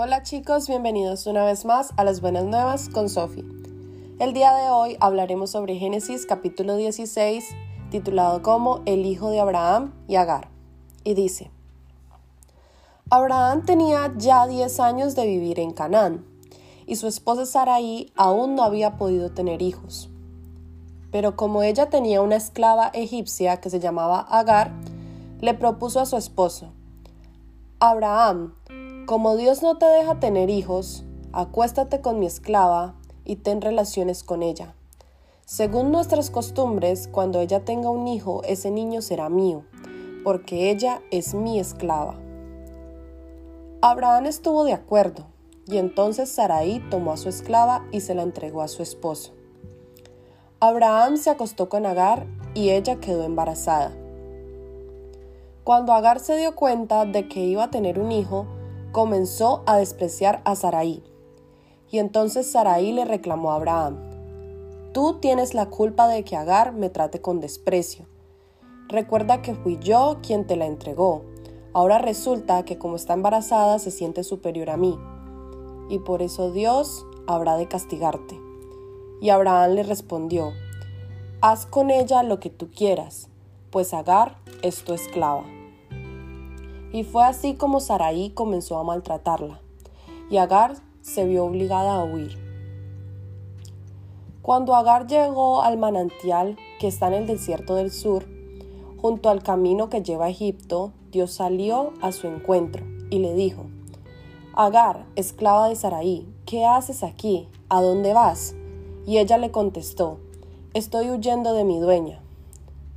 Hola chicos, bienvenidos una vez más a las Buenas Nuevas con Sofi. El día de hoy hablaremos sobre Génesis capítulo 16, titulado como El hijo de Abraham y Agar. Y dice, Abraham tenía ya 10 años de vivir en Canaán, y su esposa Sarai aún no había podido tener hijos. Pero como ella tenía una esclava egipcia que se llamaba Agar, le propuso a su esposo, Abraham, como Dios no te deja tener hijos, acuéstate con mi esclava y ten relaciones con ella. Según nuestras costumbres, cuando ella tenga un hijo, ese niño será mío, porque ella es mi esclava. Abraham estuvo de acuerdo, y entonces Sarai tomó a su esclava y se la entregó a su esposo. Abraham se acostó con Agar y ella quedó embarazada. Cuando Agar se dio cuenta de que iba a tener un hijo, comenzó a despreciar a Sarai. Y entonces Sarai le reclamó a Abraham, Tú tienes la culpa de que Agar me trate con desprecio. Recuerda que fui yo quien te la entregó. Ahora resulta que como está embarazada se siente superior a mí. Y por eso Dios habrá de castigarte. Y Abraham le respondió, Haz con ella lo que tú quieras, pues Agar es tu esclava. Y fue así como Saraí comenzó a maltratarla, y Agar se vio obligada a huir. Cuando Agar llegó al manantial que está en el desierto del sur, junto al camino que lleva a Egipto, Dios salió a su encuentro y le dijo, Agar, esclava de Saraí, ¿qué haces aquí? ¿A dónde vas? Y ella le contestó, Estoy huyendo de mi dueña.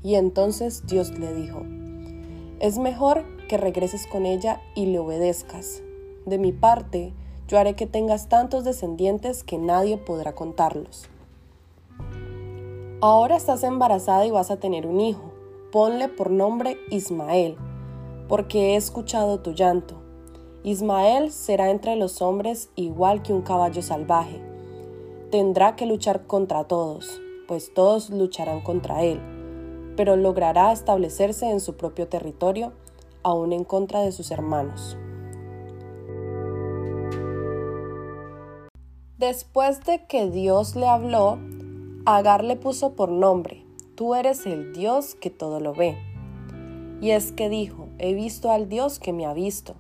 Y entonces Dios le dijo, Es mejor que regreses con ella y le obedezcas. De mi parte, yo haré que tengas tantos descendientes que nadie podrá contarlos. Ahora estás embarazada y vas a tener un hijo. Ponle por nombre Ismael, porque he escuchado tu llanto. Ismael será entre los hombres igual que un caballo salvaje. Tendrá que luchar contra todos, pues todos lucharán contra él, pero logrará establecerse en su propio territorio aún en contra de sus hermanos. Después de que Dios le habló, Agar le puso por nombre, Tú eres el Dios que todo lo ve. Y es que dijo, he visto al Dios que me ha visto.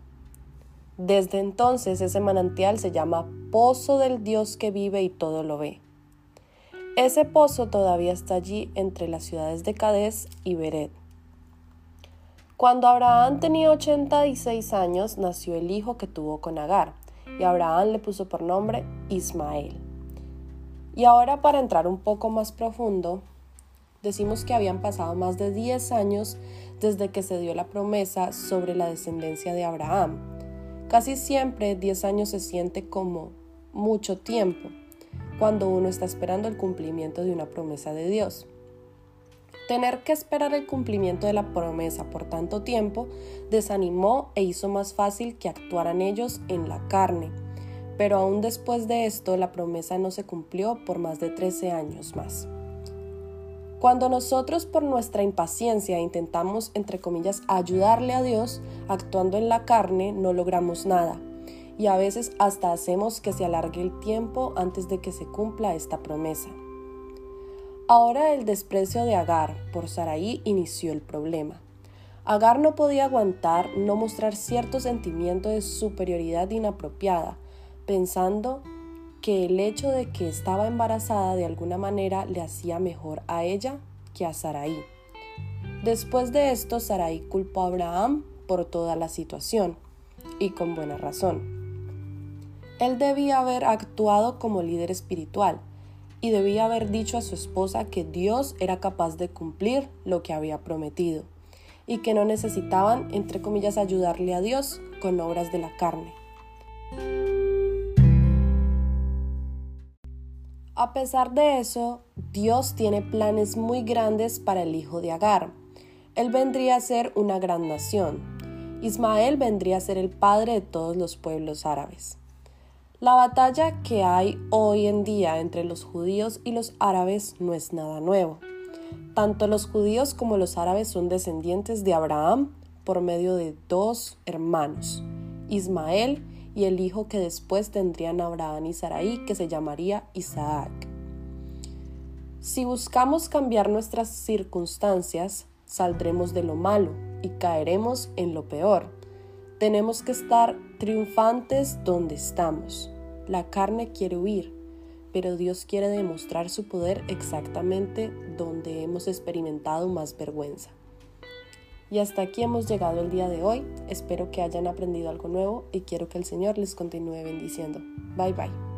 Desde entonces ese manantial se llama Pozo del Dios que vive y todo lo ve. Ese pozo todavía está allí entre las ciudades de Cadés y Beret. Cuando Abraham tenía 86 años, nació el hijo que tuvo con Agar, y Abraham le puso por nombre Ismael. Y ahora para entrar un poco más profundo, decimos que habían pasado más de 10 años desde que se dio la promesa sobre la descendencia de Abraham. Casi siempre 10 años se siente como mucho tiempo cuando uno está esperando el cumplimiento de una promesa de Dios. Tener que esperar el cumplimiento de la promesa por tanto tiempo desanimó e hizo más fácil que actuaran ellos en la carne. Pero aún después de esto la promesa no se cumplió por más de 13 años más. Cuando nosotros por nuestra impaciencia intentamos, entre comillas, ayudarle a Dios, actuando en la carne, no logramos nada. Y a veces hasta hacemos que se alargue el tiempo antes de que se cumpla esta promesa. Ahora el desprecio de Agar por Sarai inició el problema. Agar no podía aguantar no mostrar cierto sentimiento de superioridad inapropiada, pensando que el hecho de que estaba embarazada de alguna manera le hacía mejor a ella que a Sarai. Después de esto, Sarai culpó a Abraham por toda la situación, y con buena razón. Él debía haber actuado como líder espiritual, y debía haber dicho a su esposa que Dios era capaz de cumplir lo que había prometido y que no necesitaban, entre comillas, ayudarle a Dios con obras de la carne. A pesar de eso, Dios tiene planes muy grandes para el hijo de Agar. Él vendría a ser una gran nación. Ismael vendría a ser el padre de todos los pueblos árabes. La batalla que hay hoy en día entre los judíos y los árabes no es nada nuevo. Tanto los judíos como los árabes son descendientes de Abraham por medio de dos hermanos, Ismael y el hijo que después tendrían Abraham y Saraí, que se llamaría Isaac. Si buscamos cambiar nuestras circunstancias, saldremos de lo malo y caeremos en lo peor. Tenemos que estar triunfantes donde estamos. La carne quiere huir, pero Dios quiere demostrar su poder exactamente donde hemos experimentado más vergüenza. Y hasta aquí hemos llegado el día de hoy. Espero que hayan aprendido algo nuevo y quiero que el Señor les continúe bendiciendo. Bye bye.